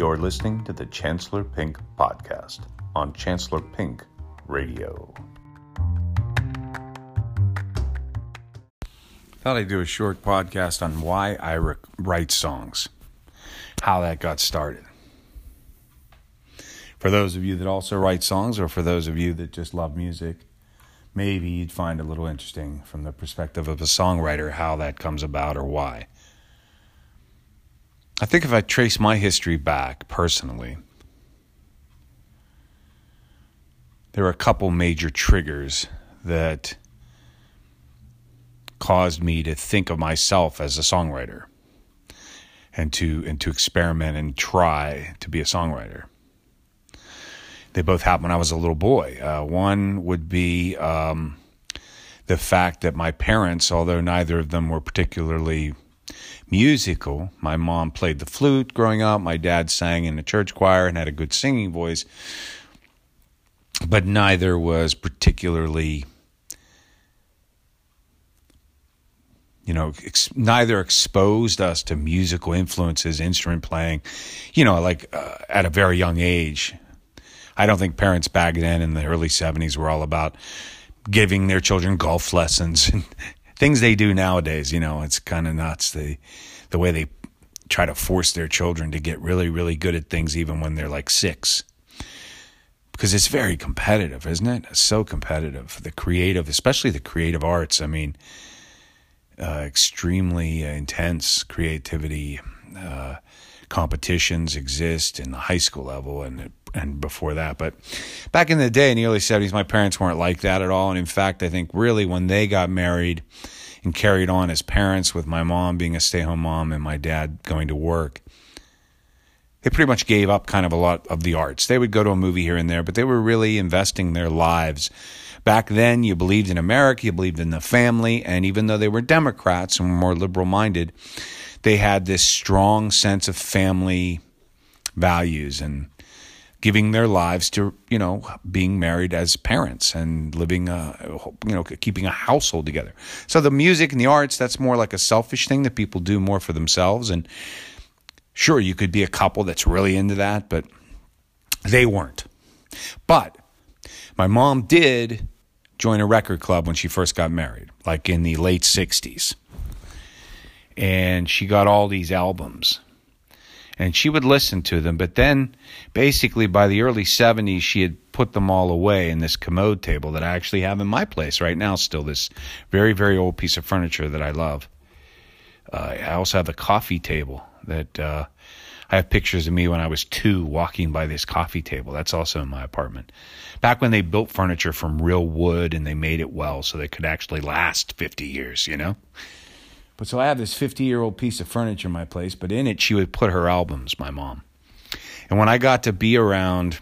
You're listening to the Chancellor Pink Podcast on Chancellor Pink Radio. Thought I'd do a short podcast on why I write songs, how that got started. For those of you that also write songs, or for those of you that just love music, maybe you'd find a little interesting from the perspective of a songwriter how that comes about or why. I think if I trace my history back personally, there were a couple major triggers that caused me to think of myself as a songwriter and to and to experiment and try to be a songwriter. They both happened when I was a little boy. Uh, one would be um, the fact that my parents, although neither of them were particularly musical. My mom played the flute growing up. My dad sang in the church choir and had a good singing voice, but neither was particularly, you know, ex- neither exposed us to musical influences, instrument playing, you know, like uh, at a very young age. I don't think parents back then in the early 70s were all about giving their children golf lessons and things they do nowadays. You know, it's kind of nuts. The the way they try to force their children to get really, really good at things, even when they're like six. Because it's very competitive, isn't it? So competitive. The creative, especially the creative arts. I mean, uh, extremely intense creativity. Uh, competitions exist in the high school level and and before that. But back in the day, in the early 70s, my parents weren't like that at all. And in fact, I think really when they got married and carried on as parents, with my mom being a stay home mom and my dad going to work, they pretty much gave up kind of a lot of the arts. They would go to a movie here and there, but they were really investing their lives. Back then, you believed in America, you believed in the family, and even though they were Democrats and more liberal minded, they had this strong sense of family values and giving their lives to you know being married as parents and living a you know keeping a household together. So the music and the arts that's more like a selfish thing that people do more for themselves. And sure you could be a couple that's really into that but they weren't. But my mom did join a record club when she first got married like in the late 60s and she got all these albums and she would listen to them. But then, basically, by the early 70s, she had put them all away in this commode table that I actually have in my place right now, still, this very, very old piece of furniture that I love. Uh, I also have a coffee table that uh, I have pictures of me when I was two walking by this coffee table. That's also in my apartment. Back when they built furniture from real wood and they made it well so they could actually last 50 years, you know? But so I have this 50 year old piece of furniture in my place, but in it she would put her albums, my mom. And when I got to be around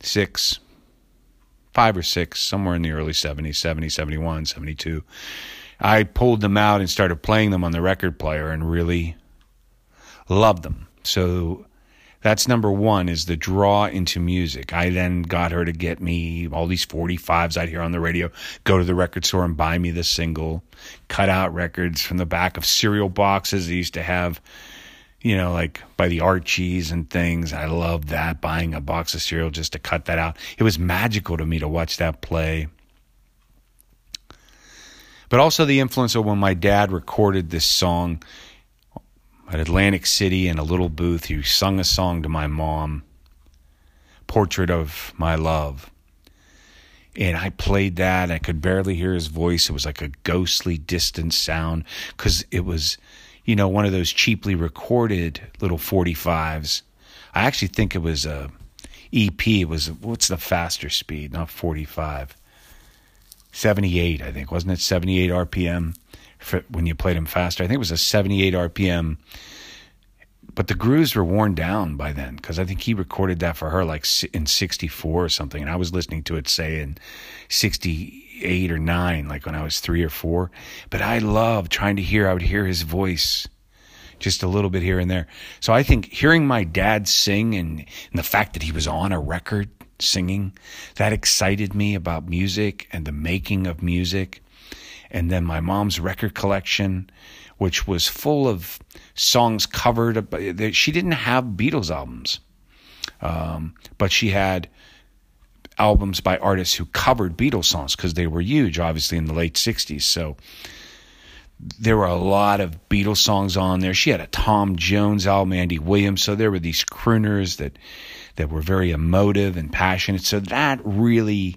six, five or six, somewhere in the early 70s, 70, 71, 72, I pulled them out and started playing them on the record player and really loved them. So that's number one is the draw into music. I then got her to get me all these 45s I'd hear on the radio, go to the record store and buy me the single, cut out records from the back of cereal boxes they used to have, you know, like by the Archies and things. I loved that, buying a box of cereal just to cut that out. It was magical to me to watch that play. But also the influence of when my dad recorded this song at Atlantic City in a little booth. He sung a song to my mom, Portrait of My Love. And I played that. I could barely hear his voice. It was like a ghostly, distant sound because it was, you know, one of those cheaply recorded little 45s. I actually think it was a EP. It was, what's the faster speed? Not 45. 78, I think. Wasn't it 78 RPM? When you played them faster. I think it was a 78 RPM, but the grooves were worn down by then because I think he recorded that for her like in 64 or something. And I was listening to it, say, in 68 or 9, like when I was three or four. But I loved trying to hear, I would hear his voice just a little bit here and there. So I think hearing my dad sing and, and the fact that he was on a record singing, that excited me about music and the making of music and then my mom's record collection, which was full of songs covered. She didn't have Beatles albums, um, but she had albums by artists who covered Beatles songs because they were huge, obviously, in the late 60s. So there were a lot of Beatles songs on there. She had a Tom Jones album, Andy Williams. So there were these crooners that that were very emotive and passionate. So that really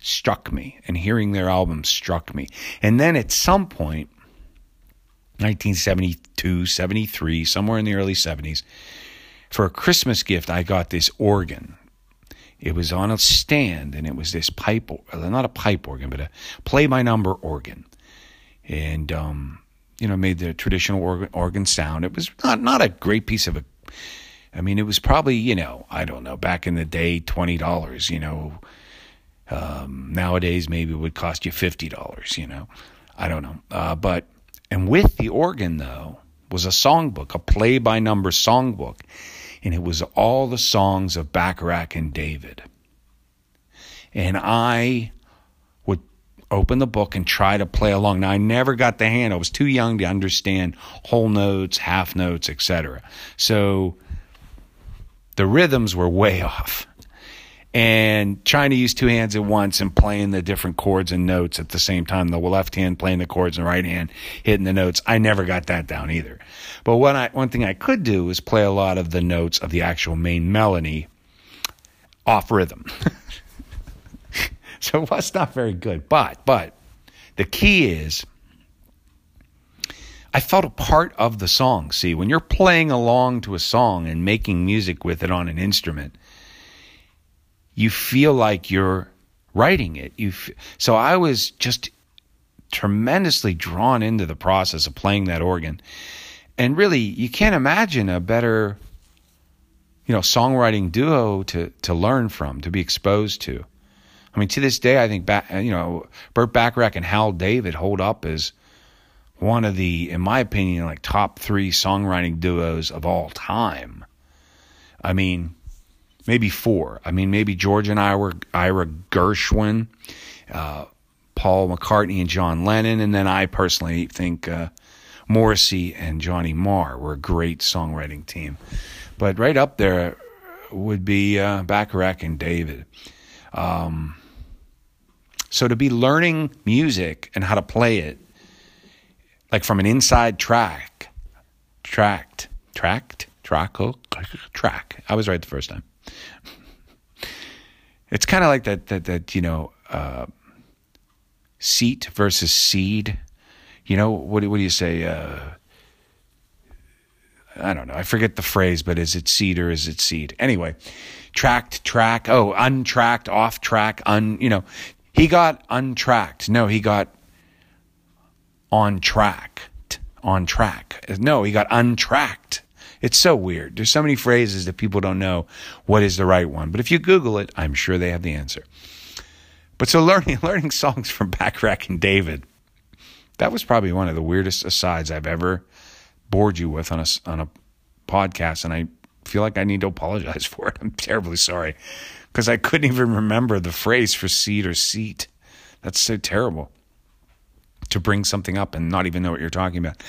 struck me, and hearing their album struck me. And then at some point, 1972, 73, somewhere in the early 70s, for a Christmas gift, I got this organ. It was on a stand, and it was this pipe, not a pipe organ, but a play by number organ and um, you know made the traditional organ, organ sound. It was not not a great piece of a. I mean, it was probably you know I don't know back in the day twenty dollars. You know, um, nowadays maybe it would cost you fifty dollars. You know, I don't know. Uh, but and with the organ though was a songbook, a play by number songbook, and it was all the songs of Bacharach and David. And I would open the book and try to play along. Now I never got the hand. I was too young to understand whole notes, half notes, etc. So the rhythms were way off. And trying to use two hands at once and playing the different chords and notes at the same time, the left hand playing the chords and the right hand hitting the notes. I never got that down either. But what I, one thing I could do is play a lot of the notes of the actual main melody off rhythm. so it was not very good. But but the key is I felt a part of the song. See, when you're playing along to a song and making music with it on an instrument, you feel like you're writing it. You f- so I was just tremendously drawn into the process of playing that organ. And really, you can't imagine a better you know songwriting duo to to learn from, to be exposed to. I mean, to this day, I think back, you know, Burt Bacharach and Hal David hold up as one of the, in my opinion, like top three songwriting duos of all time. I mean, maybe four. I mean, maybe George and I were Ira Gershwin, uh, Paul McCartney and John Lennon, and then I personally think uh, Morrissey and Johnny Marr were a great songwriting team. But right up there would be uh, Bacharach and David. Um, so to be learning music and how to play it, like from an inside track, tracked, tracked, track, track. I was right the first time. It's kind of like that, that, that, you know, uh, seat versus seed. You know, what, what do you say? Uh, I don't know. I forget the phrase, but is it seed or is it seed? Anyway, tracked, track. Oh, untracked, off track, un, you know, he got untracked. No, he got on track. On track. No, he got untracked. It's so weird. There's so many phrases that people don't know what is the right one. But if you Google it, I'm sure they have the answer. But so learning learning songs from Bacharach and David, that was probably one of the weirdest asides I've ever bored you with on a on a podcast, and I feel like I need to apologize for it. I'm terribly sorry because I couldn't even remember the phrase for seat or seat. That's so terrible to bring something up and not even know what you're talking about.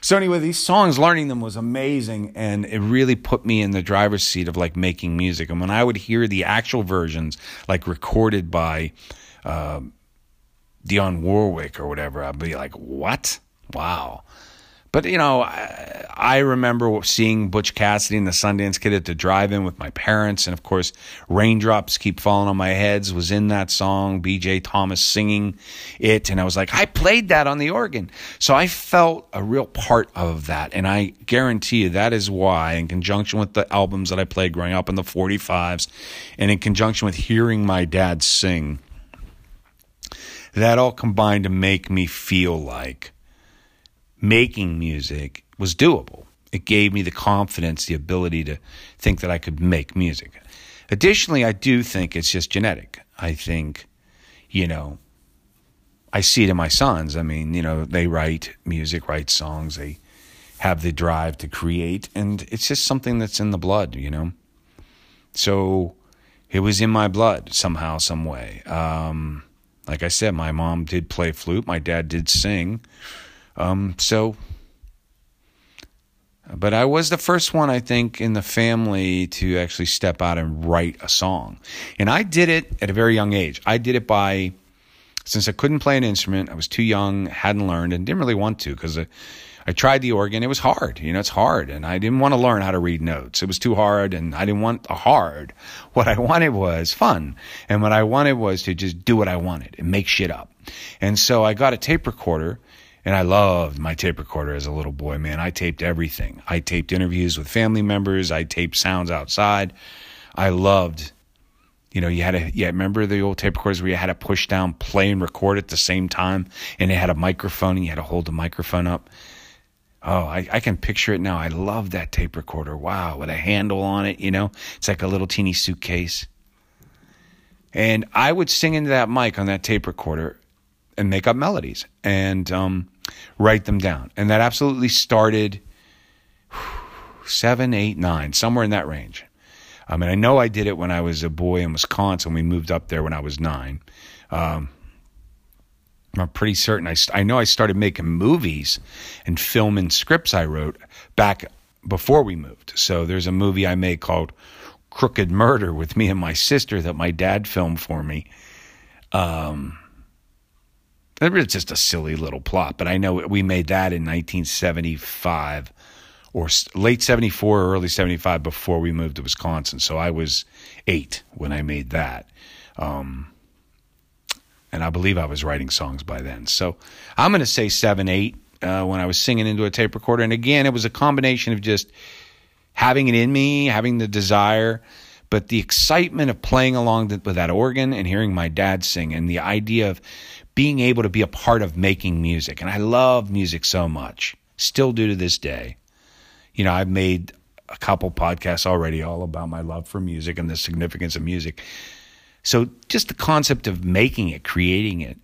So anyway, these songs, learning them was amazing, and it really put me in the driver's seat of like making music. And when I would hear the actual versions, like recorded by uh, Dionne Warwick or whatever, I'd be like, "What? Wow!" But you know, I, remember seeing Butch Cassidy and the Sundance Kid at the drive-in with my parents, and of course, "Raindrops Keep Falling on My Heads" was in that song. B.J. Thomas singing it, and I was like, I played that on the organ, so I felt a real part of that, and I guarantee you that is why, in conjunction with the albums that I played growing up in the '45s, and in conjunction with hearing my dad sing, that all combined to make me feel like making music was doable. It gave me the confidence, the ability to think that I could make music. Additionally, I do think it's just genetic. I think, you know, I see it in my sons. I mean, you know, they write music, write songs, they have the drive to create, and it's just something that's in the blood, you know? So it was in my blood somehow, some way. Um, like I said, my mom did play flute, my dad did sing. Um, so, but I was the first one, I think, in the family to actually step out and write a song. And I did it at a very young age. I did it by, since I couldn't play an instrument, I was too young, hadn't learned, and didn't really want to because I tried the organ. It was hard. You know, it's hard. And I didn't want to learn how to read notes. It was too hard. And I didn't want a hard. What I wanted was fun. And what I wanted was to just do what I wanted and make shit up. And so I got a tape recorder and I loved my tape recorder as a little boy, man. I taped everything. I taped interviews with family members. I taped sounds outside. I loved you know, you had to, yeah, remember the old tape recorders where you had to push down play and record at the same time and it had a microphone and you had to hold the microphone up. Oh, I, I can picture it now. I love that tape recorder. Wow, with a handle on it, you know? It's like a little teeny suitcase. And I would sing into that mic on that tape recorder and make up melodies and um, write them down. And that absolutely started seven, eight, nine, somewhere in that range. I mean, I know I did it when I was a boy in Wisconsin. We moved up there when I was nine. Um, I'm pretty certain I, I know I started making movies and filming scripts I wrote back before we moved. So there's a movie I made called Crooked Murder with me and my sister that my dad filmed for me. Um, it's just a silly little plot, but I know we made that in 1975 or late 74 or early 75 before we moved to Wisconsin. So I was eight when I made that. Um, and I believe I was writing songs by then. So I'm going to say seven, eight uh, when I was singing into a tape recorder. And again, it was a combination of just having it in me, having the desire, but the excitement of playing along with that organ and hearing my dad sing, and the idea of being able to be a part of making music. And I love music so much, still do to this day. You know, I've made a couple podcasts already all about my love for music and the significance of music. So just the concept of making it, creating it,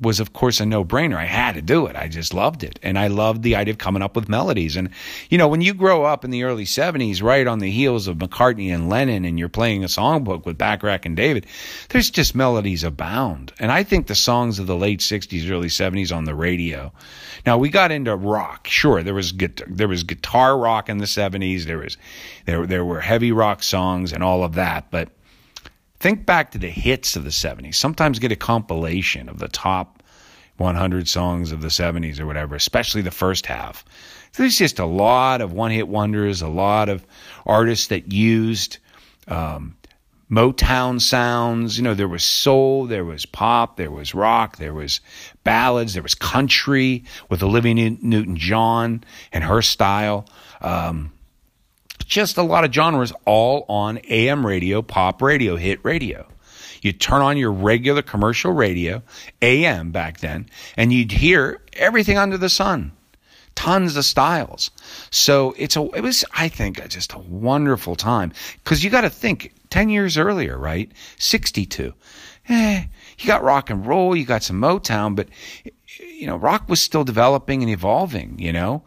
was of course a no-brainer. I had to do it. I just loved it. And I loved the idea of coming up with melodies. And you know, when you grow up in the early 70s right on the heels of McCartney and Lennon and you're playing a songbook with Bacharach and David, there's just melodies abound. And I think the songs of the late 60s, early 70s on the radio. Now, we got into rock. Sure, there was guitar, there was guitar rock in the 70s. There was there there were heavy rock songs and all of that, but Think back to the hits of the 70s. Sometimes get a compilation of the top 100 songs of the 70s or whatever, especially the first half. There's just a lot of one hit wonders, a lot of artists that used um, Motown sounds. You know, there was soul, there was pop, there was rock, there was ballads, there was country with Olivia Newton John and her style. Um, just a lot of genres all on AM radio, pop radio, hit radio. You turn on your regular commercial radio, AM back then, and you'd hear everything under the sun. Tons of styles. So it's a, it was, I think, just a wonderful time. Cause you got to think 10 years earlier, right? 62. Eh, you got rock and roll, you got some Motown, but, you know, rock was still developing and evolving, you know?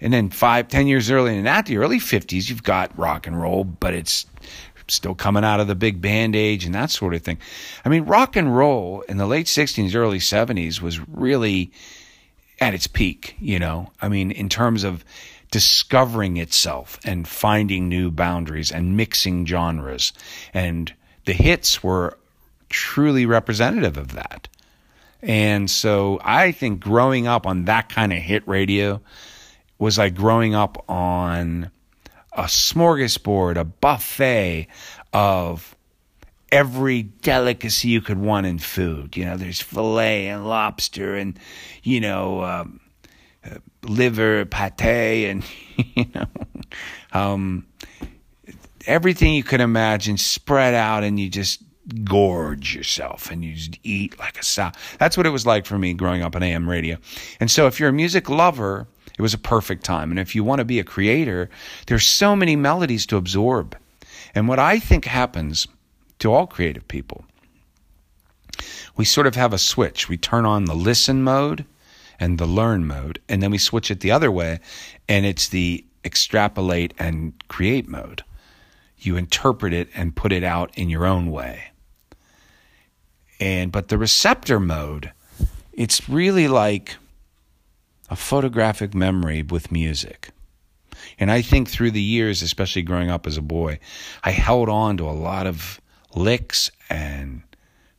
And then five, ten years earlier than that, the early 50s, you've got rock and roll, but it's still coming out of the big band age and that sort of thing. I mean, rock and roll in the late 60s, early 70s was really at its peak, you know? I mean, in terms of discovering itself and finding new boundaries and mixing genres. And the hits were truly representative of that. And so I think growing up on that kind of hit radio, was like growing up on a smorgasbord, a buffet of every delicacy you could want in food. You know, there's filet and lobster and, you know, um, uh, liver, pate, and, you know, um, everything you could imagine spread out and you just gorge yourself and you just eat like a sow. That's what it was like for me growing up on AM radio. And so if you're a music lover, it was a perfect time. And if you want to be a creator, there's so many melodies to absorb. And what I think happens to all creative people, we sort of have a switch. We turn on the listen mode and the learn mode, and then we switch it the other way, and it's the extrapolate and create mode. You interpret it and put it out in your own way. And but the receptor mode, it's really like a photographic memory with music. And I think through the years, especially growing up as a boy, I held on to a lot of licks and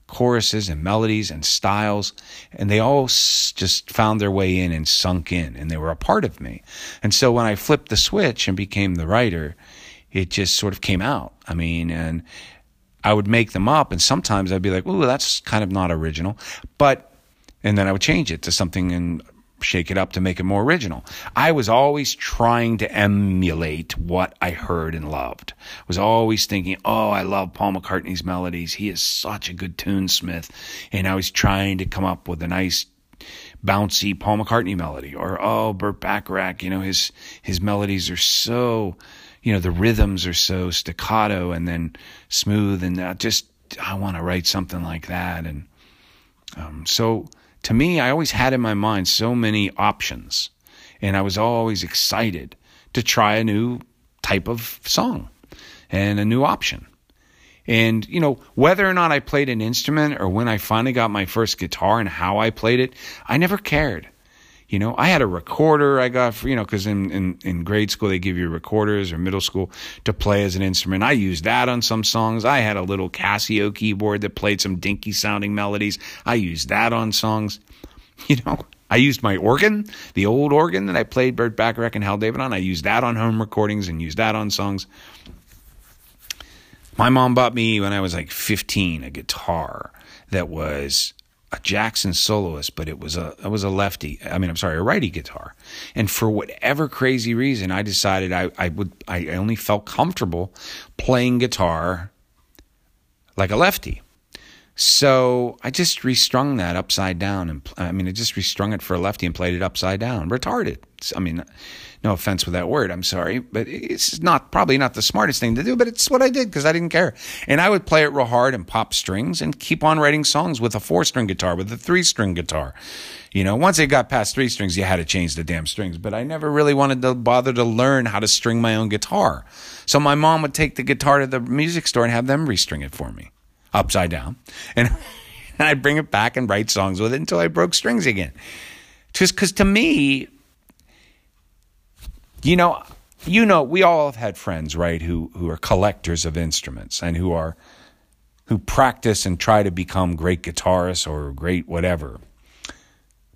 choruses and melodies and styles, and they all just found their way in and sunk in, and they were a part of me. And so when I flipped the switch and became the writer, it just sort of came out. I mean, and I would make them up, and sometimes I'd be like, "Ooh, that's kind of not original," but and then I would change it to something and shake it up to make it more original. I was always trying to emulate what I heard and loved. I was always thinking, oh, I love Paul McCartney's melodies. He is such a good tunesmith. And I was trying to come up with a nice bouncy Paul McCartney melody or oh Burt Bacharach, you know, his his melodies are so you know, the rhythms are so staccato and then smooth and uh, just I want to write something like that and um, so to me, I always had in my mind so many options, and I was always excited to try a new type of song and a new option. And, you know, whether or not I played an instrument or when I finally got my first guitar and how I played it, I never cared. You know, I had a recorder I got for, you know, because in, in, in grade school they give you recorders or middle school to play as an instrument. I used that on some songs. I had a little Casio keyboard that played some dinky sounding melodies. I used that on songs. You know, I used my organ, the old organ that I played Burt Bacharach and Hal David on. I used that on home recordings and used that on songs. My mom bought me when I was like 15 a guitar that was a Jackson soloist, but it was a it was a lefty. I mean, I'm sorry, a righty guitar. And for whatever crazy reason, I decided I, I would I only felt comfortable playing guitar like a lefty. So I just restrung that upside down, and I mean, I just restrung it for a lefty and played it upside down. Retarded. I mean, no offense with that word. I'm sorry, but it's not probably not the smartest thing to do, but it's what I did because I didn't care. And I would play it real hard and pop strings and keep on writing songs with a four string guitar, with a three string guitar. You know, once it got past three strings, you had to change the damn strings. But I never really wanted to bother to learn how to string my own guitar. So my mom would take the guitar to the music store and have them restring it for me upside down. And, and I'd bring it back and write songs with it until I broke strings again. Just because to me, you know, you know, we all have had friends, right, who who are collectors of instruments and who are who practice and try to become great guitarists or great whatever.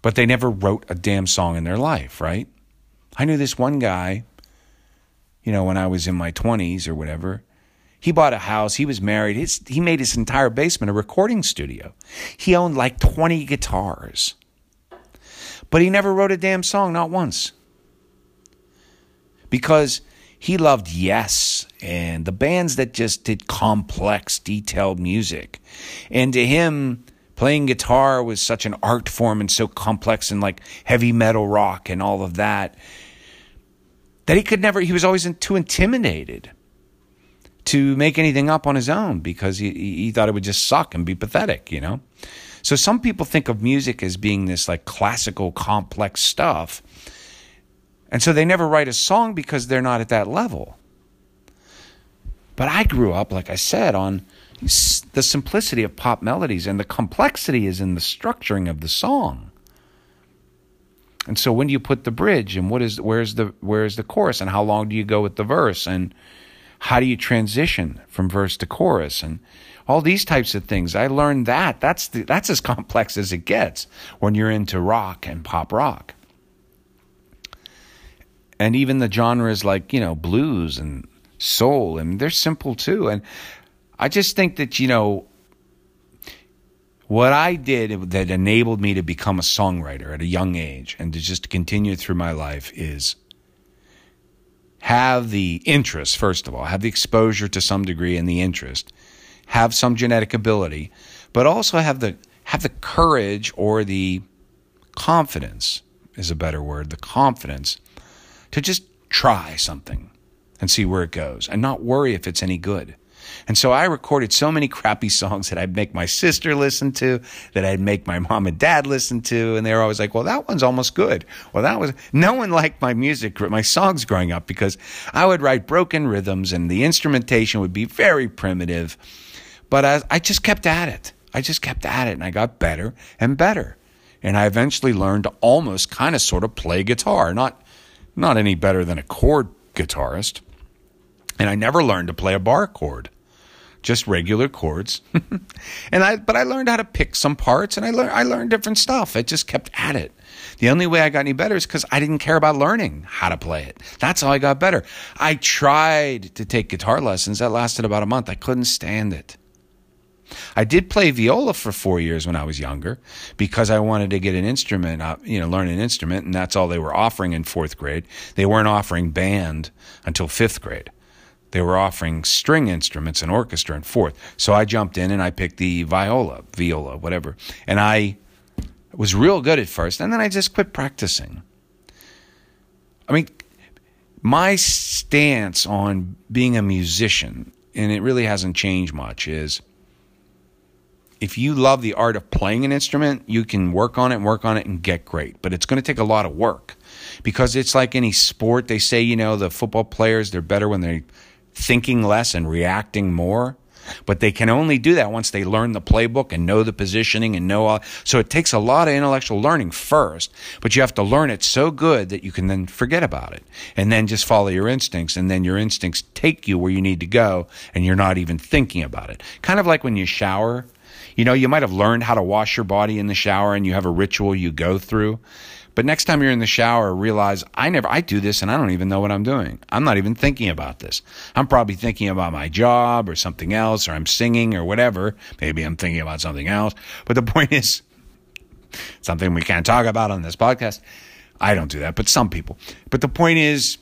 But they never wrote a damn song in their life, right? I knew this one guy, you know, when I was in my 20s or whatever. He bought a house. He was married. His, he made his entire basement a recording studio. He owned like 20 guitars. But he never wrote a damn song, not once. Because he loved Yes and the bands that just did complex, detailed music. And to him, playing guitar was such an art form and so complex and like heavy metal rock and all of that that he could never, he was always too intimidated to make anything up on his own because he, he thought it would just suck and be pathetic, you know? So some people think of music as being this like classical, complex stuff. And so they never write a song because they're not at that level. But I grew up, like I said, on the simplicity of pop melodies, and the complexity is in the structuring of the song. And so when do you put the bridge and what is where's the where's the chorus and how long do you go with the verse and how do you transition from verse to chorus and all these types of things. I learned that. That's the, that's as complex as it gets when you're into rock and pop rock. And even the genres like, you know, blues and soul, and they're simple too. And I just think that, you know, what I did that enabled me to become a songwriter at a young age and to just continue through my life is have the interest, first of all, have the exposure to some degree and the interest, have some genetic ability, but also have the have the courage or the confidence is a better word, the confidence to just try something and see where it goes and not worry if it's any good. And so I recorded so many crappy songs that I'd make my sister listen to, that I'd make my mom and dad listen to. And they were always like, well, that one's almost good. Well, that was, no one liked my music, my songs growing up because I would write broken rhythms and the instrumentation would be very primitive. But I, I just kept at it. I just kept at it and I got better and better. And I eventually learned to almost kind of sort of play guitar, not not any better than a chord guitarist. And I never learned to play a bar chord, just regular chords. and I but I learned how to pick some parts and I learned I learned different stuff. I just kept at it. The only way I got any better is because I didn't care about learning how to play it. That's how I got better. I tried to take guitar lessons. That lasted about a month. I couldn't stand it. I did play viola for four years when I was younger because I wanted to get an instrument, uh, you know, learn an instrument, and that's all they were offering in fourth grade. They weren't offering band until fifth grade. They were offering string instruments and orchestra in fourth. So I jumped in and I picked the viola, viola, whatever. And I was real good at first, and then I just quit practicing. I mean, my stance on being a musician, and it really hasn't changed much, is if you love the art of playing an instrument, you can work on it and work on it and get great. But it's going to take a lot of work because it's like any sport. They say, you know, the football players, they're better when they're thinking less and reacting more. But they can only do that once they learn the playbook and know the positioning and know all. So it takes a lot of intellectual learning first, but you have to learn it so good that you can then forget about it and then just follow your instincts. And then your instincts take you where you need to go and you're not even thinking about it. Kind of like when you shower you know, you might have learned how to wash your body in the shower and you have a ritual you go through. But next time you're in the shower, realize I never, I do this and I don't even know what I'm doing. I'm not even thinking about this. I'm probably thinking about my job or something else, or I'm singing or whatever. Maybe I'm thinking about something else. But the point is, something we can't talk about on this podcast. I don't do that, but some people. But the point is,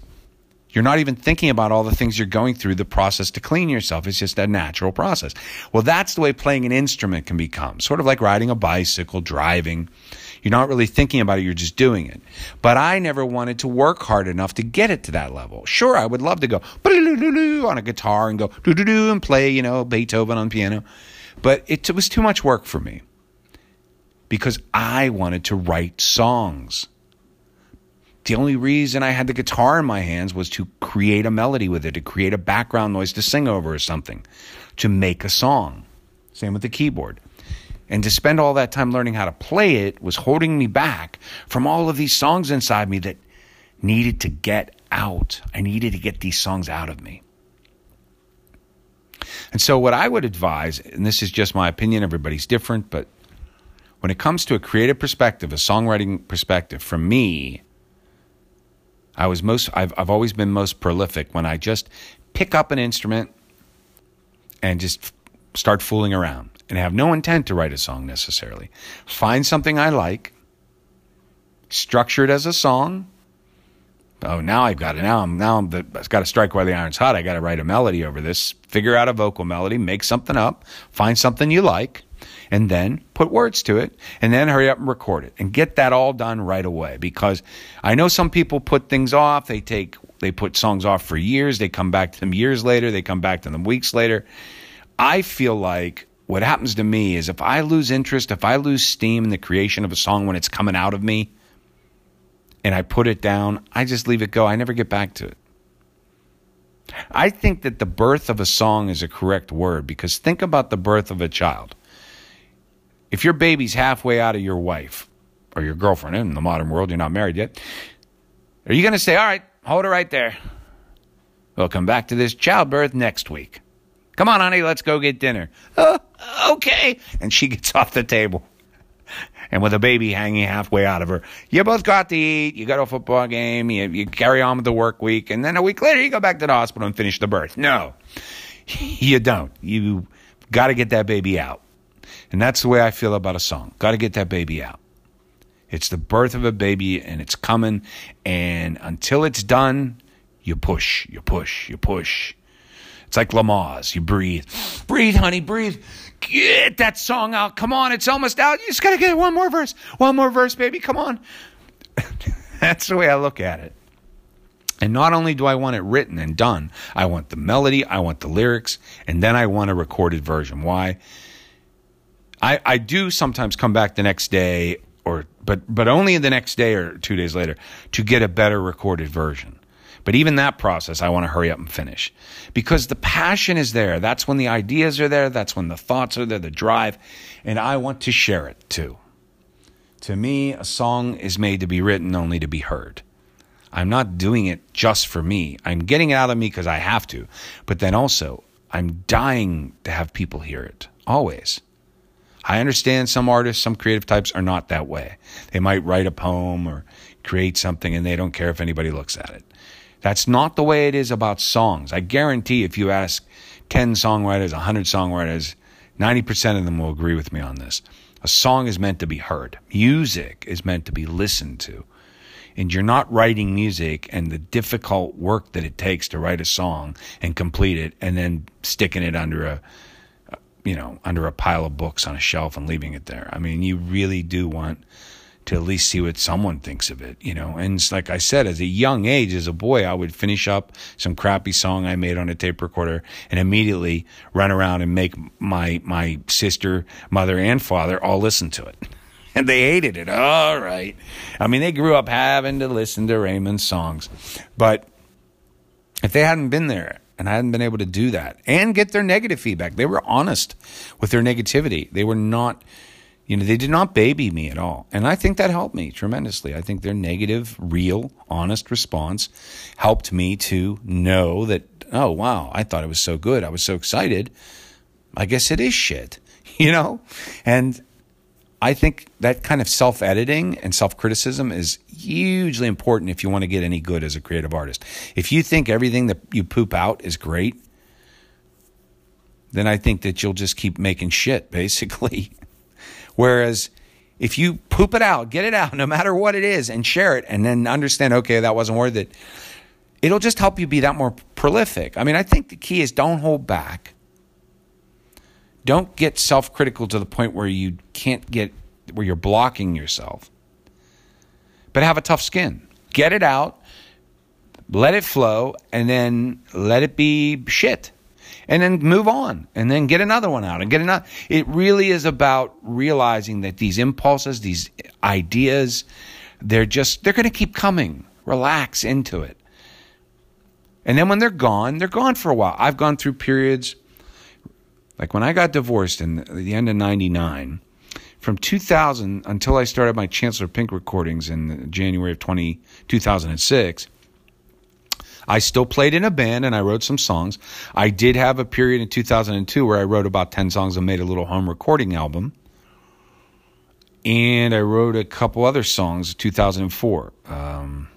you're not even thinking about all the things you're going through the process to clean yourself. It's just a natural process. Well, that's the way playing an instrument can become sort of like riding a bicycle, driving. You're not really thinking about it, you're just doing it. But I never wanted to work hard enough to get it to that level. Sure, I would love to go on a guitar and go do do do and play, you know, Beethoven on piano. But it was too much work for me because I wanted to write songs. The only reason I had the guitar in my hands was to create a melody with it, to create a background noise to sing over or something, to make a song. Same with the keyboard. And to spend all that time learning how to play it was holding me back from all of these songs inside me that needed to get out. I needed to get these songs out of me. And so, what I would advise, and this is just my opinion, everybody's different, but when it comes to a creative perspective, a songwriting perspective, for me, I was most I've I've always been most prolific when I just pick up an instrument and just start fooling around and have no intent to write a song necessarily. Find something I like, structure it as a song. Oh, now I've got it. Now I'm now I'm the, I've got to strike while the iron's hot. I got to write a melody over this. Figure out a vocal melody. Make something up. Find something you like and then put words to it and then hurry up and record it and get that all done right away because I know some people put things off. They take, they put songs off for years. They come back to them years later. They come back to them weeks later. I feel like what happens to me is if I lose interest, if I lose steam in the creation of a song when it's coming out of me and I put it down, I just leave it go. I never get back to it. I think that the birth of a song is a correct word because think about the birth of a child. If your baby's halfway out of your wife or your girlfriend, in the modern world, you're not married yet, are you going to say, all right, hold it right there? We'll come back to this childbirth next week. Come on, honey, let's go get dinner. Oh, okay. And she gets off the table. And with a baby hanging halfway out of her, you both got to eat, you got a football game, you, you carry on with the work week, and then a week later you go back to the hospital and finish the birth. No, you don't. You got to get that baby out. And that's the way I feel about a song. Got to get that baby out. It's the birth of a baby and it's coming. And until it's done, you push, you push, you push. It's like Lamaze. You breathe. Breathe, honey, breathe. Get that song out. Come on, it's almost out. You just got to get one more verse. One more verse, baby. Come on. That's the way I look at it. And not only do I want it written and done, I want the melody, I want the lyrics, and then I want a recorded version. Why? I, I do sometimes come back the next day or but but only the next day or two days later to get a better recorded version But even that process, I want to hurry up and finish because the passion is there. That's when the ideas are there. That's when the thoughts are there, the drive. And I want to share it too. To me, a song is made to be written only to be heard. I'm not doing it just for me. I'm getting it out of me because I have to. But then also, I'm dying to have people hear it. Always. I understand some artists, some creative types are not that way. They might write a poem or create something and they don't care if anybody looks at it. That's not the way it is about songs. I guarantee if you ask 10 songwriters, 100 songwriters, 90% of them will agree with me on this. A song is meant to be heard. Music is meant to be listened to. And you're not writing music and the difficult work that it takes to write a song and complete it and then sticking it under a you know, under a pile of books on a shelf and leaving it there. I mean, you really do want to at least see what someone thinks of it, you know. And like I said, as a young age, as a boy, I would finish up some crappy song I made on a tape recorder and immediately run around and make my my sister, mother, and father all listen to it. And they hated it. All right. I mean, they grew up having to listen to Raymond's songs. But if they hadn't been there and I hadn't been able to do that and get their negative feedback, they were honest with their negativity. They were not you know, they did not baby me at all. And I think that helped me tremendously. I think their negative, real, honest response helped me to know that, oh, wow, I thought it was so good. I was so excited. I guess it is shit, you know? And I think that kind of self editing and self criticism is hugely important if you want to get any good as a creative artist. If you think everything that you poop out is great, then I think that you'll just keep making shit, basically. Whereas if you poop it out, get it out, no matter what it is, and share it, and then understand, okay, that wasn't worth it, it'll just help you be that more prolific. I mean, I think the key is don't hold back. Don't get self critical to the point where you can't get, where you're blocking yourself. But have a tough skin. Get it out, let it flow, and then let it be shit and then move on and then get another one out and get another. It really is about realizing that these impulses, these ideas, they're just, they're going to keep coming. Relax into it. And then when they're gone, they're gone for a while. I've gone through periods like when I got divorced in the end of 99, from 2000 until I started my Chancellor Pink recordings in January of 20, 2006, I still played in a band and I wrote some songs. I did have a period in 2002 where I wrote about 10 songs and made a little home recording album. And I wrote a couple other songs in 2004. Um,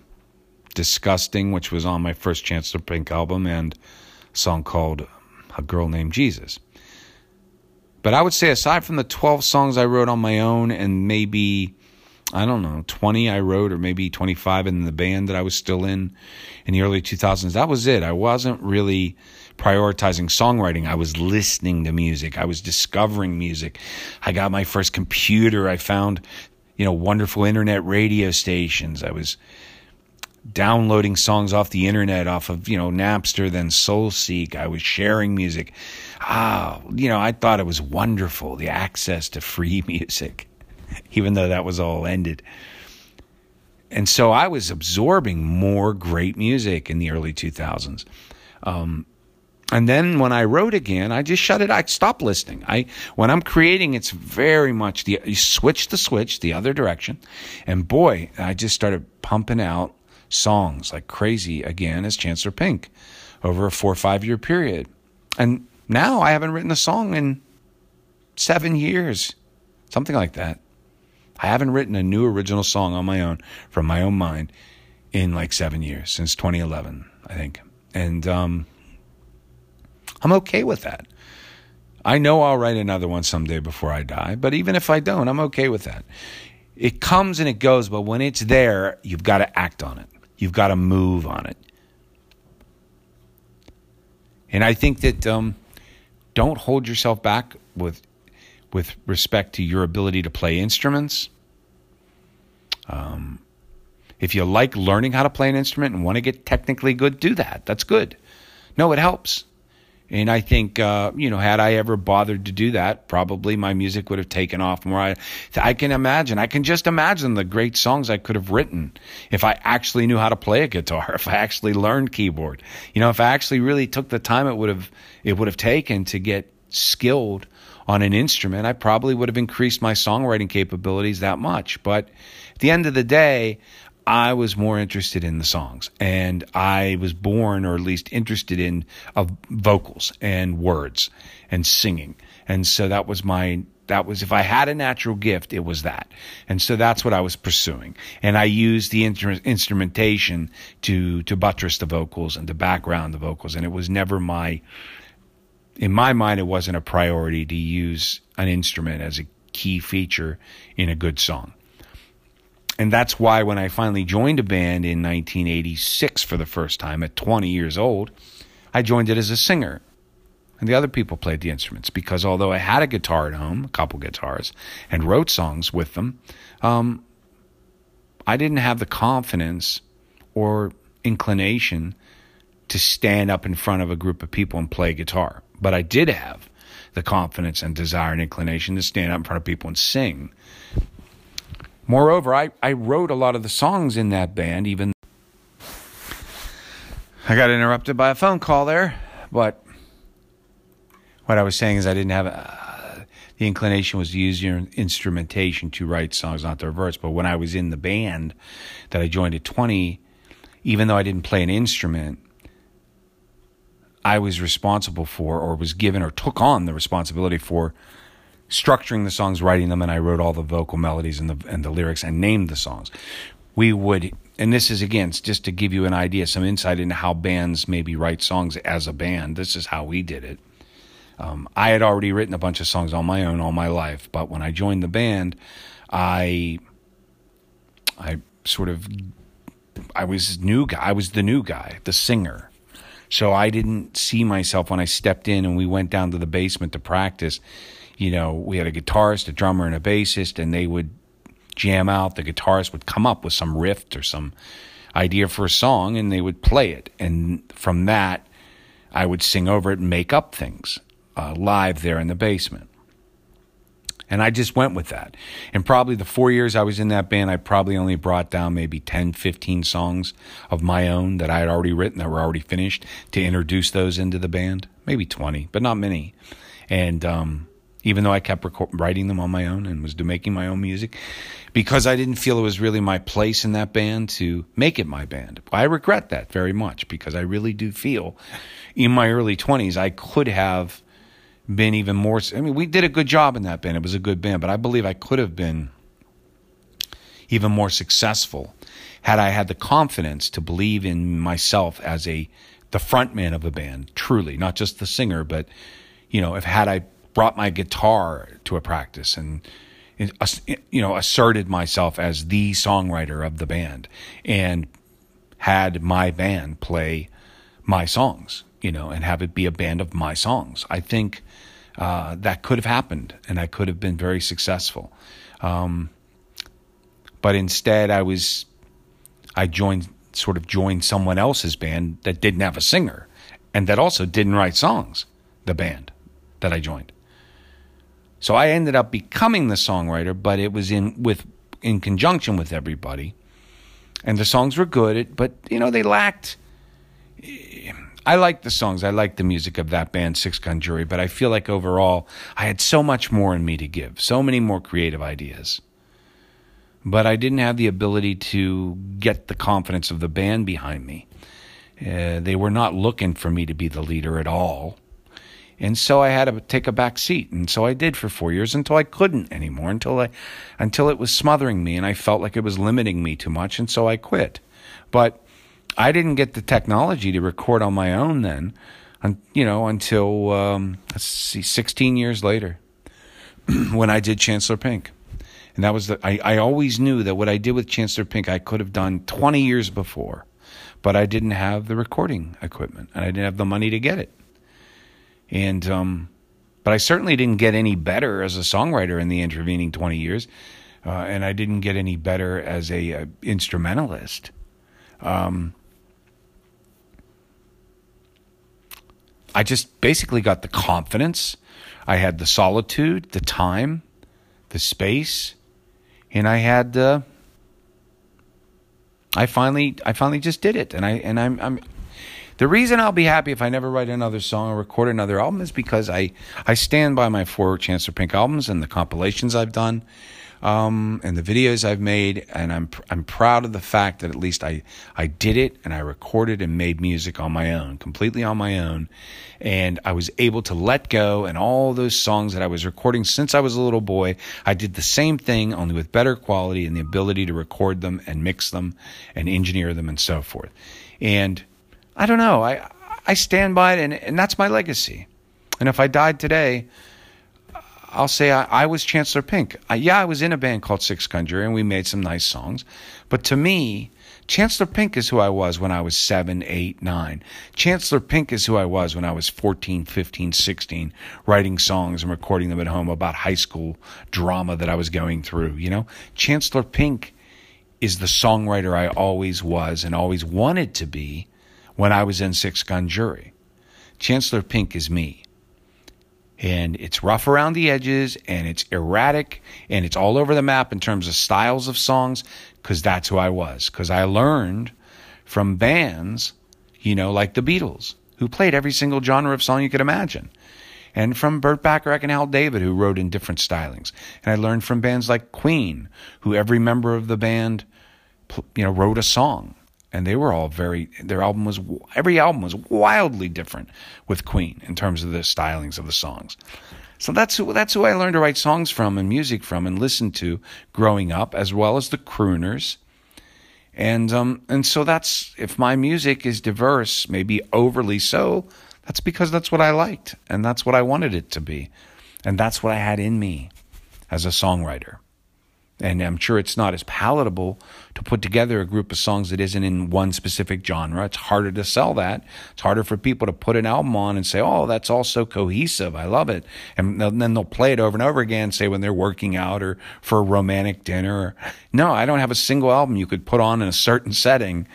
Disgusting, which was on my first Chancellor Pink album, and a song called A Girl Named Jesus. But I would say, aside from the 12 songs I wrote on my own and maybe I don't know, 20 I wrote, or maybe 25 in the band that I was still in in the early 2000s. That was it. I wasn't really prioritizing songwriting. I was listening to music. I was discovering music. I got my first computer. I found, you know, wonderful internet radio stations. I was downloading songs off the internet, off of, you know, Napster, then SoulSeek. I was sharing music. Ah, you know, I thought it was wonderful, the access to free music. even though that was all ended. And so I was absorbing more great music in the early 2000s. Um, and then when I wrote again, I just shut it. I stopped listening. I when I'm creating, it's very much the you switch the switch the other direction, and boy, I just started pumping out songs like crazy again as Chancellor Pink over a four or five year period. And now I haven't written a song in seven years, something like that. I haven't written a new original song on my own from my own mind in like seven years since 2011, I think. And um, I'm okay with that. I know I'll write another one someday before I die, but even if I don't, I'm okay with that. It comes and it goes, but when it's there, you've got to act on it. You've got to move on it. And I think that um, don't hold yourself back with with respect to your ability to play instruments. Um, if you like learning how to play an instrument and want to get technically good, do that. That's good. No, it helps. And I think, uh, you know, had I ever bothered to do that, probably my music would have taken off more. I, I can imagine, I can just imagine the great songs I could have written if I actually knew how to play a guitar, if I actually learned keyboard, you know, if I actually really took the time it would have, it would have taken to get skilled on an instrument, I probably would have increased my songwriting capabilities that much. But at the end of the day, I was more interested in the songs and I was born or at least interested in uh, vocals and words and singing. And so that was my that was if I had a natural gift, it was that. And so that's what I was pursuing. And I used the instrumentation to to buttress the vocals and to background the vocals and it was never my in my mind it wasn't a priority to use an instrument as a key feature in a good song and that's why when I finally joined a band in 1986 for the first time at 20 years old, I joined it as a singer. And the other people played the instruments because although I had a guitar at home, a couple guitars, and wrote songs with them, um, I didn't have the confidence or inclination to stand up in front of a group of people and play guitar. But I did have the confidence and desire and inclination to stand up in front of people and sing. Moreover, I, I wrote a lot of the songs in that band, even. I got interrupted by a phone call there, but what I was saying is I didn't have uh, the inclination was to use your instrumentation to write songs, not the reverse. But when I was in the band that I joined at 20, even though I didn't play an instrument, I was responsible for, or was given, or took on the responsibility for structuring the songs, writing them, and I wrote all the vocal melodies and the and the lyrics and named the songs. We would, and this is again just to give you an idea, some insight into how bands maybe write songs as a band. This is how we did it. Um, I had already written a bunch of songs on my own all my life, but when I joined the band, I I sort of I was new guy. I was the new guy, the singer. So I didn't see myself when I stepped in and we went down to the basement to practice you know, we had a guitarist, a drummer, and a bassist, and they would jam out. The guitarist would come up with some riff or some idea for a song, and they would play it. And from that, I would sing over it and make up things uh, live there in the basement. And I just went with that. And probably the four years I was in that band, I probably only brought down maybe 10, 15 songs of my own that I had already written that were already finished to introduce those into the band. Maybe 20, but not many. And um, even though I kept writing them on my own and was making my own music, because I didn't feel it was really my place in that band to make it my band. I regret that very much because I really do feel in my early 20s I could have been even more. I mean, we did a good job in that band. It was a good band, but I believe I could have been even more successful had I had the confidence to believe in myself as a the frontman of a band, truly, not just the singer, but you know, if had I brought my guitar to a practice and you know asserted myself as the songwriter of the band and had my band play my songs you know and have it be a band of my songs. I think uh, that could have happened and i could have been very successful. Um, but instead i was i joined sort of joined someone else's band that didn't have a singer and that also didn't write songs the band that i joined so I ended up becoming the songwriter, but it was in with in conjunction with everybody. And the songs were good, but you know they lacked. I liked the songs. I liked the music of that band, Six Gun Jury, but I feel like overall I had so much more in me to give, so many more creative ideas. But I didn't have the ability to get the confidence of the band behind me. Uh, they were not looking for me to be the leader at all. And so I had to take a back seat. And so I did for four years until I couldn't anymore, until I, until it was smothering me and I felt like it was limiting me too much. And so I quit. But I didn't get the technology to record on my own then, you know, until, um, let's see, 16 years later when I did Chancellor Pink. And that was the, I, I always knew that what I did with Chancellor Pink, I could have done 20 years before, but I didn't have the recording equipment and I didn't have the money to get it. And um, but I certainly didn't get any better as a songwriter in the intervening 20 years, uh, and I didn't get any better as a, a instrumentalist. Um, I just basically got the confidence. I had the solitude, the time, the space, and I had uh, I finally I finally just did it and I and I'm I'm the reason I'll be happy if I never write another song or record another album is because I I stand by my four Chancellor Pink albums and the compilations I've done um, and the videos I've made, and I'm I'm proud of the fact that at least I I did it and I recorded and made music on my own, completely on my own, and I was able to let go and all those songs that I was recording since I was a little boy. I did the same thing, only with better quality and the ability to record them and mix them and engineer them and so forth. And I don't know, I I stand by it, and, and that's my legacy. And if I died today, I'll say I, I was Chancellor Pink. I, yeah, I was in a band called Six Gun Jury and we made some nice songs. But to me, Chancellor Pink is who I was when I was seven, eight, nine. Chancellor Pink is who I was when I was 14, 15, 16, writing songs and recording them at home about high school drama that I was going through. You know, Chancellor Pink is the songwriter I always was and always wanted to be when I was in Six Gun Jury. Chancellor Pink is me and it's rough around the edges and it's erratic and it's all over the map in terms of styles of songs because that's who I was. Because I learned from bands, you know, like the Beatles, who played every single genre of song you could imagine. And from Burt Bacharach and Hal David, who wrote in different stylings. And I learned from bands like Queen, who every member of the band, you know, wrote a song and they were all very their album was every album was wildly different with Queen in terms of the stylings of the songs. So that's who that's who I learned to write songs from and music from and listen to growing up, as well as the crooners. And um and so that's if my music is diverse, maybe overly so, that's because that's what I liked and that's what I wanted it to be. And that's what I had in me as a songwriter. And I'm sure it's not as palatable to put together a group of songs that isn't in one specific genre. It's harder to sell that. It's harder for people to put an album on and say, oh, that's all so cohesive. I love it. And then they'll play it over and over again, say when they're working out or for a romantic dinner. No, I don't have a single album you could put on in a certain setting.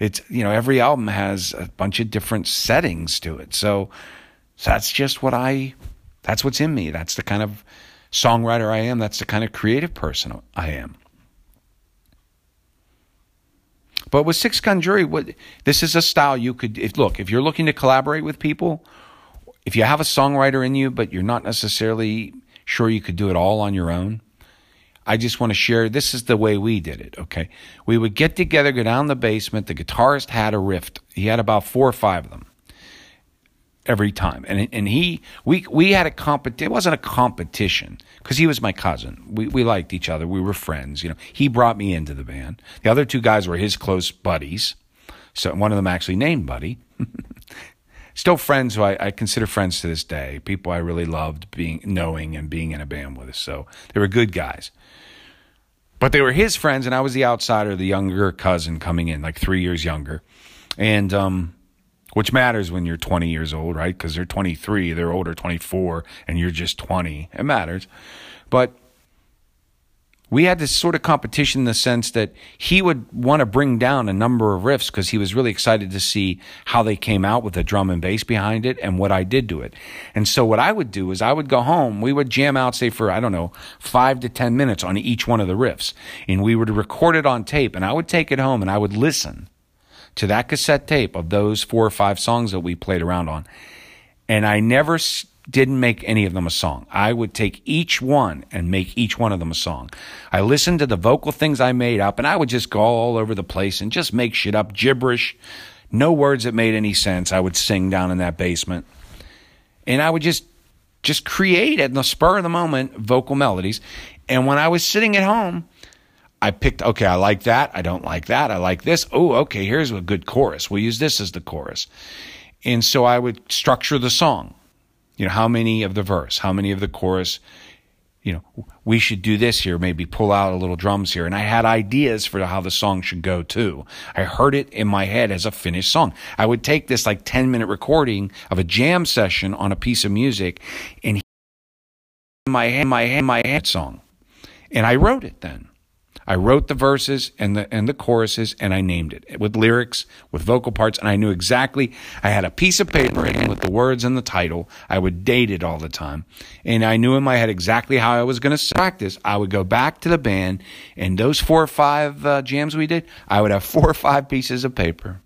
It's, you know, every album has a bunch of different settings to it. So, so that's just what I, that's what's in me. That's the kind of, songwriter I am. That's the kind of creative person I am. But with Six Gun Jury, what, this is a style you could if, look. If you're looking to collaborate with people, if you have a songwriter in you, but you're not necessarily sure you could do it all on your own, I just want to share. This is the way we did it. Okay, we would get together, go down the basement. The guitarist had a riff. He had about four or five of them every time. And and he we we had a competition. It wasn't a competition because he was my cousin. We we liked each other. We were friends. You know, he brought me into the band. The other two guys were his close buddies. So one of them actually named Buddy. Still friends who I, I, consider friends to this day. People I really loved being knowing and being in a band with. So they were good guys. But they were his friends, and I was the outsider, the younger cousin coming in, like three years younger. And um, which matters when you're 20 years old, right? Because they're 23, they're older, 24, and you're just 20. It matters. But we had this sort of competition in the sense that he would want to bring down a number of riffs because he was really excited to see how they came out with the drum and bass behind it and what I did to it. And so what I would do is I would go home, we would jam out, say for, I don't know, five to 10 minutes on each one of the riffs. And we would record it on tape and I would take it home and I would listen to that cassette tape of those four or five songs that we played around on. And I never didn't make any of them a song. I would take each one and make each one of them a song. I listened to the vocal things I made up and I would just go all over the place and just make shit up, gibberish, no words that made any sense. I would sing down in that basement. And I would just just create at the spur of the moment vocal melodies. And when I was sitting at home, I picked, okay, I like that. I don't like that. I like this. Oh, okay, here's a good chorus. We'll use this as the chorus. And so I would structure the song. You know, how many of the verse, how many of the chorus, you know, we should do this here, maybe pull out a little drums here. And I had ideas for how the song should go too. I heard it in my head as a finished song. I would take this like 10 minute recording of a jam session on a piece of music and my head, my head, my head song. And I wrote it then. I wrote the verses and the and the choruses and I named it with lyrics, with vocal parts, and I knew exactly I had a piece of paper with the words and the title. I would date it all the time. And I knew in my head exactly how I was going to practice. I would go back to the band and those four or five uh, jams we did, I would have four or five pieces of paper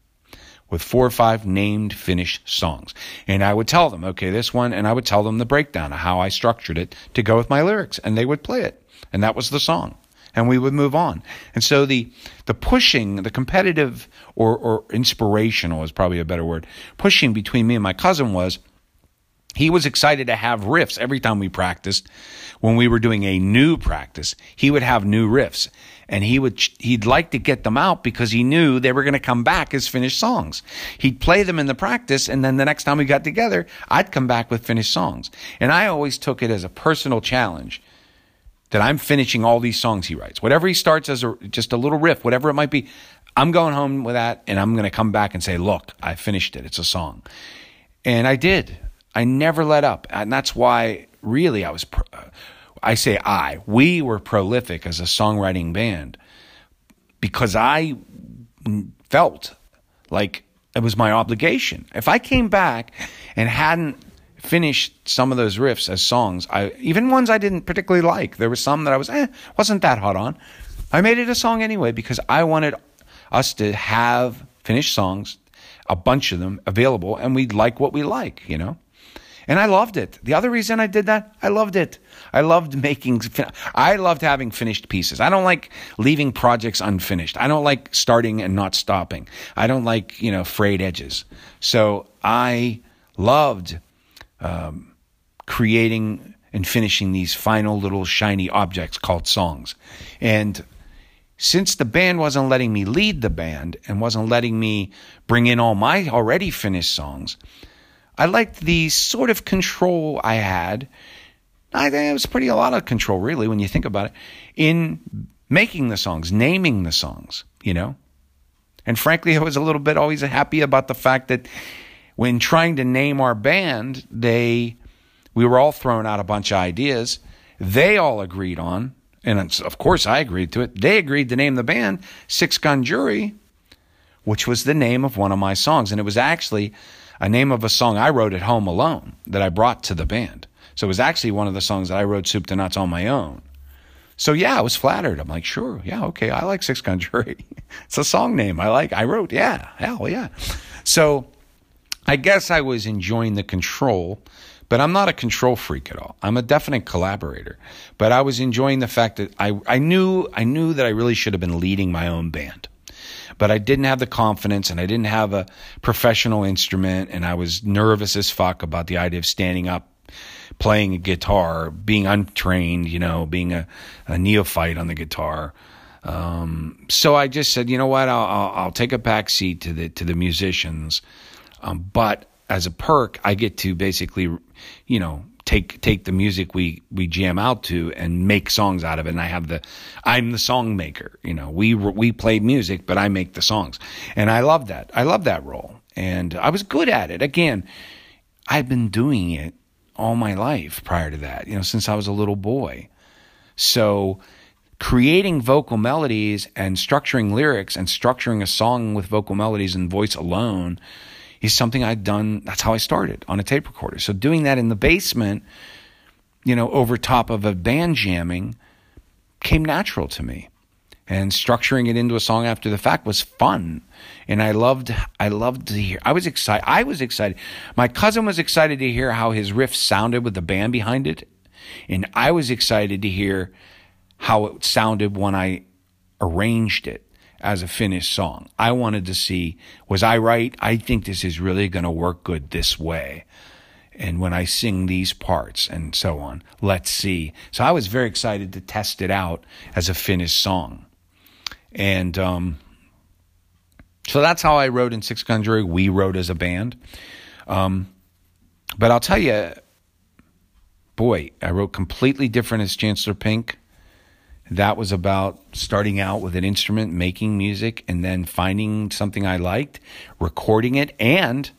with four or five named finished songs. And I would tell them, okay, this one, and I would tell them the breakdown of how I structured it to go with my lyrics, and they would play it. And that was the song. And we would move on. And so the the pushing, the competitive or, or inspirational is probably a better word, pushing between me and my cousin was he was excited to have riffs every time we practiced. When we were doing a new practice, he would have new riffs and he would he'd like to get them out because he knew they were going to come back as finished songs. He'd play them in the practice and then the next time we got together, I'd come back with finished songs. And I always took it as a personal challenge that I'm finishing all these songs he writes. Whatever he starts as a, just a little riff, whatever it might be, I'm going home with that and I'm going to come back and say, "Look, I finished it. It's a song." And I did. I never let up. And that's why really I was uh, I say I, we were prolific as a songwriting band because I felt like it was my obligation. If I came back and hadn't finished some of those riffs as songs, I even ones I didn't particularly like, there were some that I was eh, wasn't that hot on. I made it a song anyway because I wanted us to have finished songs, a bunch of them available, and we'd like what we like, you know. And I loved it. The other reason I did that, I loved it. I loved making, I loved having finished pieces. I don't like leaving projects unfinished. I don't like starting and not stopping. I don't like, you know, frayed edges. So I loved um, creating and finishing these final little shiny objects called songs. And since the band wasn't letting me lead the band and wasn't letting me bring in all my already finished songs, I liked the sort of control I had. I think it was pretty a lot of control, really, when you think about it, in making the songs, naming the songs, you know? And frankly, I was a little bit always happy about the fact that when trying to name our band, they we were all throwing out a bunch of ideas. They all agreed on, and of course I agreed to it. They agreed to name the band Six Gun Jury, which was the name of one of my songs. And it was actually a name of a song I wrote at home alone that I brought to the band. So it was actually one of the songs that I wrote soup to nuts on my own. So yeah, I was flattered. I'm like, sure, yeah, okay, I like Six Gun Jury. it's a song name I like. I wrote, yeah, hell yeah. So I guess I was enjoying the control, but I'm not a control freak at all. I'm a definite collaborator. But I was enjoying the fact that I, I knew I knew that I really should have been leading my own band but I didn't have the confidence and I didn't have a professional instrument and I was nervous as fuck about the idea of standing up playing a guitar, being untrained, you know, being a, a neophyte on the guitar. Um, so I just said, you know what, I'll, I'll, I'll take a back seat to the to the musicians, um, but as a perk, I get to basically, you know, take take the music we we jam out to and make songs out of it. And I have the I'm the song maker. You know, we we play music, but I make the songs, and I love that. I love that role, and I was good at it. Again, I've been doing it all my life prior to that. You know, since I was a little boy. So creating vocal melodies and structuring lyrics and structuring a song with vocal melodies and voice alone is something I'd done. That's how I started on a tape recorder. So doing that in the basement, you know, over top of a band jamming came natural to me. And structuring it into a song after the fact was fun. And I loved I loved to hear I was excited I was excited. My cousin was excited to hear how his riff sounded with the band behind it. And I was excited to hear how it sounded when I arranged it as a finished song. I wanted to see, was I right? I think this is really going to work good this way. And when I sing these parts and so on, let's see. So I was very excited to test it out as a finished song. And um, so that's how I wrote in Six Gun Jury. We wrote as a band. Um, but I'll tell you, boy, I wrote completely different as Chancellor Pink that was about starting out with an instrument, making music, and then finding something I liked, recording it, and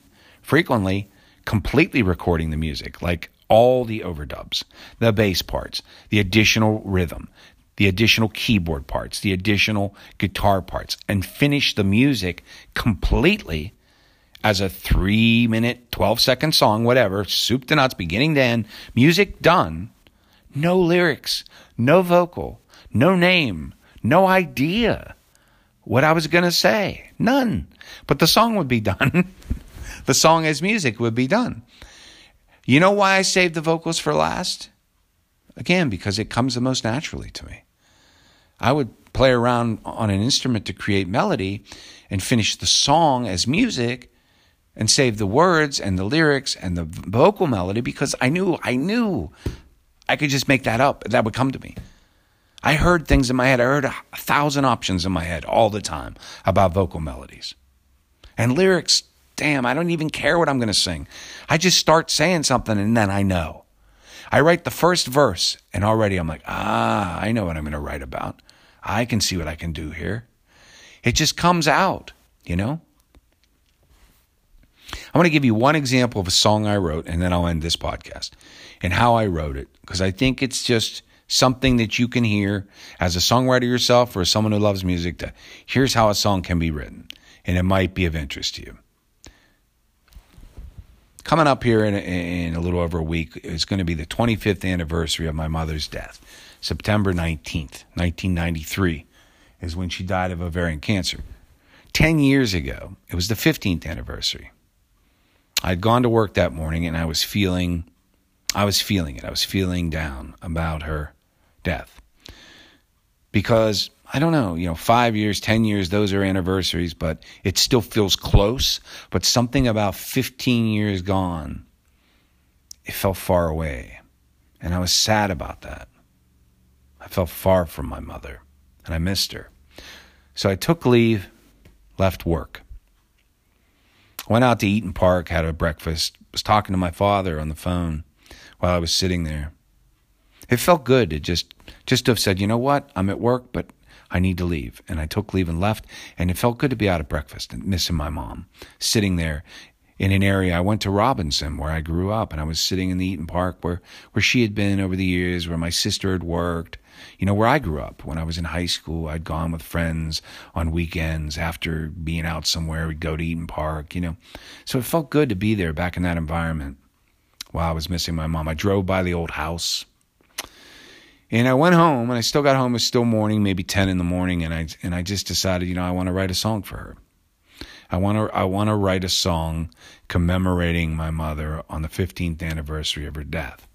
frequently completely recording the music, like all the overdubs, the bass parts, the additional rhythm, the additional keyboard parts, the additional guitar parts, and finish the music completely as a three minute, 12 second song, whatever, soup to nuts, beginning to end, music done, no lyrics, no vocal, no name, no idea what I was going to say. None. But the song would be done. the song as music would be done. You know why I saved the vocals for last? Again, because it comes the most naturally to me. I would play around on an instrument to create melody and finish the song as music and save the words and the lyrics and the vocal melody because I knew, I knew I could just make that up. That would come to me. I heard things in my head. I heard a thousand options in my head all the time about vocal melodies. And lyrics, damn, I don't even care what I'm going to sing. I just start saying something and then I know. I write the first verse and already I'm like, ah, I know what I'm going to write about. I can see what I can do here. It just comes out, you know? I'm going to give you one example of a song I wrote and then I'll end this podcast and how I wrote it because I think it's just something that you can hear as a songwriter yourself or as someone who loves music to here's how a song can be written and it might be of interest to you. Coming up here in a, in a little over a week is going to be the 25th anniversary of my mother's death september 19th 1993 is when she died of ovarian cancer. 10 years ago it was the 15th anniversary. I'd gone to work that morning and i was feeling I was feeling it. I was feeling down about her death. Because I don't know, you know, five years, 10 years, those are anniversaries, but it still feels close. But something about 15 years gone, it felt far away. And I was sad about that. I felt far from my mother and I missed her. So I took leave, left work. Went out to Eat'n Park, had a breakfast, was talking to my father on the phone while I was sitting there. It felt good to just just to have said, you know what, I'm at work, but I need to leave. And I took leave and left, and it felt good to be out of breakfast and missing my mom, sitting there in an area. I went to Robinson where I grew up, and I was sitting in the Eat'n Park where, where she had been over the years, where my sister had worked, you know, where I grew up. When I was in high school, I'd gone with friends on weekends after being out somewhere. We'd go to Eat'n Park, you know. So it felt good to be there back in that environment while I was missing my mom. I drove by the old house. And I went home and I still got home. It was still morning, maybe 10 in the morning. And I, and I just decided, you know, I want to write a song for her. I want to, I want to write a song commemorating my mother on the 15th anniversary of her death.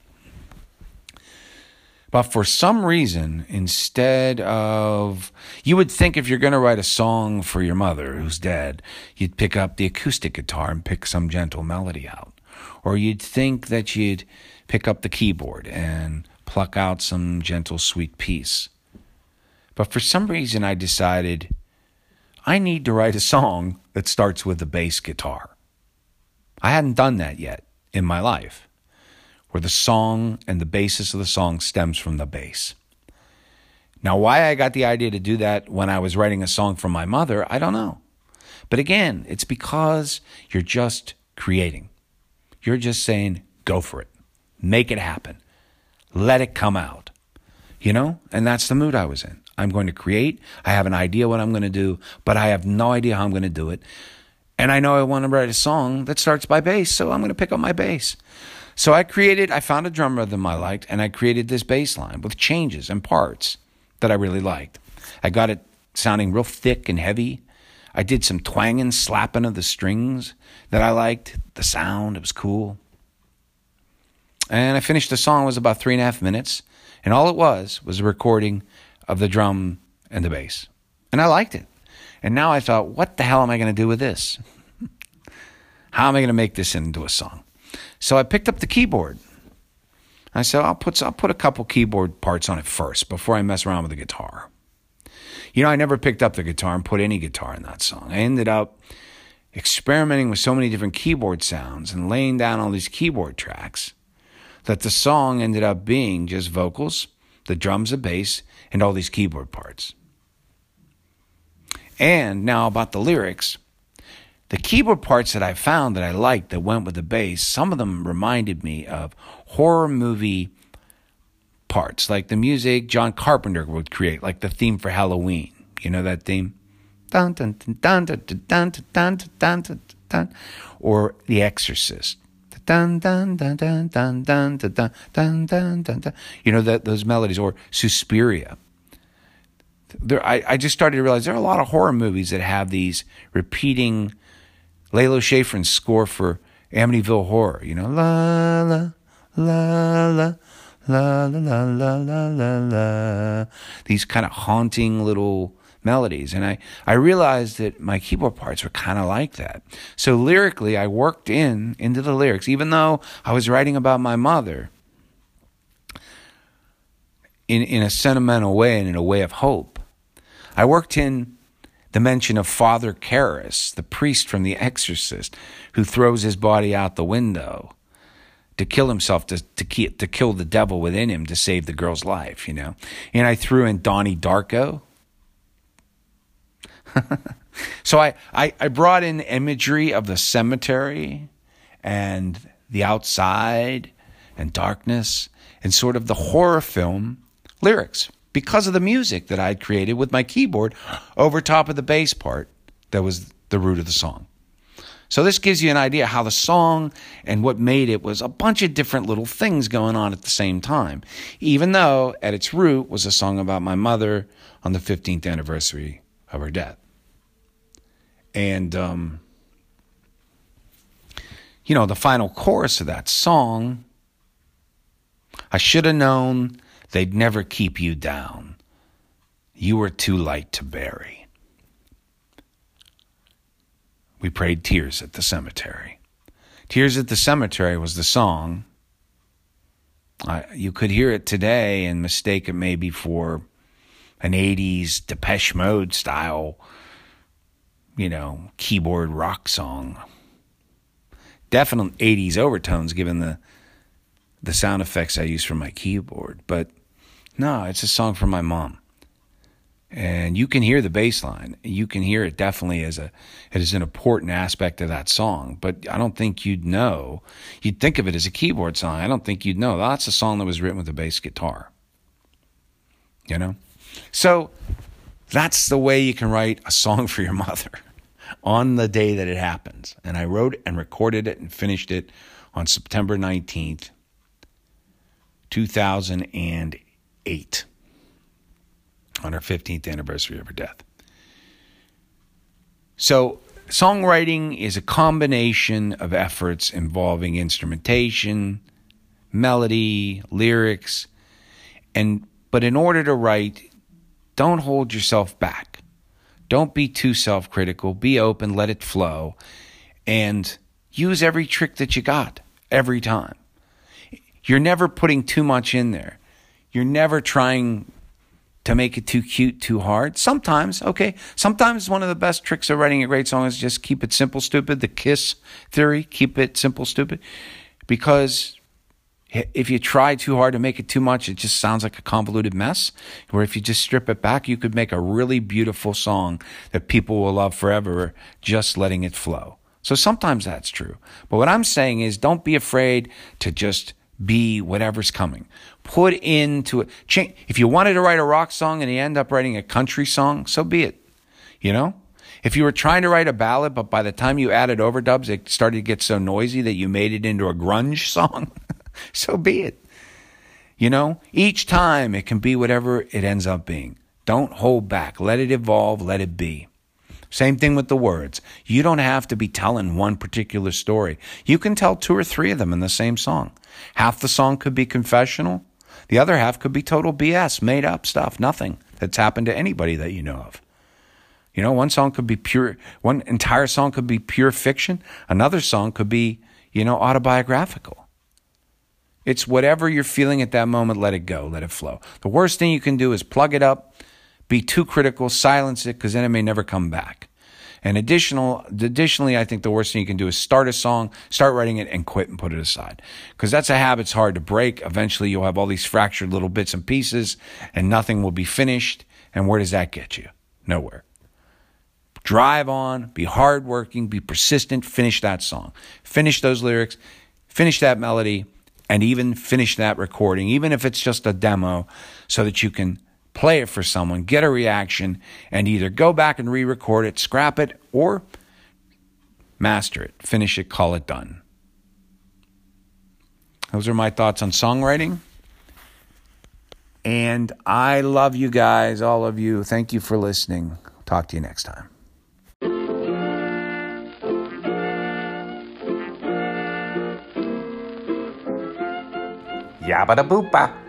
But for some reason, instead of, you would think if you're going to write a song for your mother who's dead, you'd pick up the acoustic guitar and pick some gentle melody out. Or you'd think that you'd pick up the keyboard and pluck out some gentle, sweet piece. But for some reason, I decided I need to write a song that starts with a bass guitar. I hadn't done that yet in my life, where the song and the basis of the song stems from the bass. Now, why I got the idea to do that when I was writing a song for my mother, I don't know. But again, it's because you're just creating. You're just saying, go for it. Make it happen. Let it come out. You know? And that's the mood I was in. I'm going to create. I have an idea what I'm going to do, but I have no idea how I'm going to do it. And I know I want to write a song that starts by bass, so I'm going to pick up my bass. So I created, I found a drum rhythm I liked, and I created this bass line with changes and parts that I really liked. I got it sounding real thick and heavy. I did some twanging, slapping of the strings that I liked. The sound, it was cool. And I finished the song, it was about three and a half minutes. And all it was was a recording of the drum and the bass. And I liked it. And now I thought, what the hell am I going to do with this? How am I going to make this into a song? So I picked up the keyboard. I said, I'll put, I'll put a couple keyboard parts on it first before I mess around with the guitar. You know, I never picked up the guitar and put any guitar in that song. I ended up experimenting with so many different keyboard sounds and laying down all these keyboard tracks that the song ended up being just vocals, the drums, the bass, and all these keyboard parts. And now about the lyrics. The keyboard parts that I found that I liked that went with the bass, some of them reminded me of horror movie parts, like the music John Carpenter would create, like the theme for Halloween. You know that theme? Dun, dun, dun, or The Exorcist. Dun, dun, dun, dun, dun, dun, dun, dun, dun, dun. You know that those melodies, or Suspiria. There, I, I just started to realize there are a lot of horror movies that have these repeating Lalo Schifrin's score for Amityville Horror. You know, la la la la la la la la la la. These kind of haunting little melodies. And I, I realized that my keyboard parts were kind of like that. So lyrically, I worked in into the lyrics, even though I was writing about my mother in, in a sentimental way and in a way of hope. I worked in the mention of Father Karras, the priest from The Exorcist, who throws his body out the window to kill himself, to, to, to kill the devil within him to save the girl's life, you know. And I threw in Donnie Darko, so I, I, I brought in imagery of the cemetery and the outside and darkness and sort of the horror film lyrics because of the music that I'd created with my keyboard over top of the bass part that was the root of the song. So this gives you an idea how the song and what made it was a bunch of different little things going on at the same time, even though at its root was a song about my mother on the 15th anniversary of her death. And, um, you know, the final chorus of that song I should have known they'd never keep you down. You were too light to bury. We prayed Tears at the Cemetery. Tears at the Cemetery was the song. I, you could hear it today and mistake it maybe for an 80s Depeche Mode style, you know, keyboard rock song. Definite 80s overtones given the the sound effects I use for my keyboard, but no, it's a song from my mom. And you can hear the bass line. You can hear it definitely as a it is an important aspect of that song. But I don't think you'd know. You'd think of it as a keyboard song. I don't think you'd know. That's a song that was written with a bass guitar. You know? So that's the way you can write a song for your mother on the day that it happens. And I wrote and recorded it and finished it on September 19th, 2008, on her 15th anniversary of her death. So, songwriting is a combination of efforts involving instrumentation, melody, lyrics, and but in order to write, don't hold yourself back. Don't be too self critical. Be open, let it flow, and use every trick that you got every time. You're never putting too much in there. You're never trying to make it too cute, too hard. Sometimes, okay, sometimes one of the best tricks of writing a great song is just keep it simple, stupid. The KISS theory, keep it simple, stupid. Because if you try too hard to make it too much, it just sounds like a convoluted mess. Where if you just strip it back, you could make a really beautiful song that people will love forever, just letting it flow. So sometimes that's true. But what I'm saying is don't be afraid to just be whatever's coming. Put into it. Change. If you wanted to write a rock song and you end up writing a country song, so be it. You know? If you were trying to write a ballad, but by the time you added overdubs, it started to get so noisy that you made it into a grunge song. so be it. You know, each time it can be whatever it ends up being. Don't hold back. Let it evolve. Let it be. Same thing with the words. You don't have to be telling one particular story. You can tell two or three of them in the same song. Half the song could be confessional. The other half could be total BS, made up stuff, nothing that's happened to anybody that you know of. You know, one song could be pure, one entire song could be pure fiction. Another song could be, you know, autobiographical. It's whatever you're feeling at that moment, let it go, let it flow. The worst thing you can do is plug it up, be too critical, silence it, because then it may never come back. And additional, additionally, I think the worst thing you can do is start a song, start writing it, and quit and put it aside. Because that's a habit it's hard to break. Eventually, you'll have all these fractured little bits and pieces, and nothing will be finished. And where does that get you? Nowhere. Drive on, be hardworking, be persistent, finish that song, finish those lyrics, finish that melody, and even finish that recording, even if it's just a demo, so that you can play it for someone, get a reaction, and either go back and re record it, scrap it, or master it, finish it, call it done. Those are my thoughts on songwriting. And I love you guys, all of you. Thank you for listening. Talk to you next time. Yabba da boopa.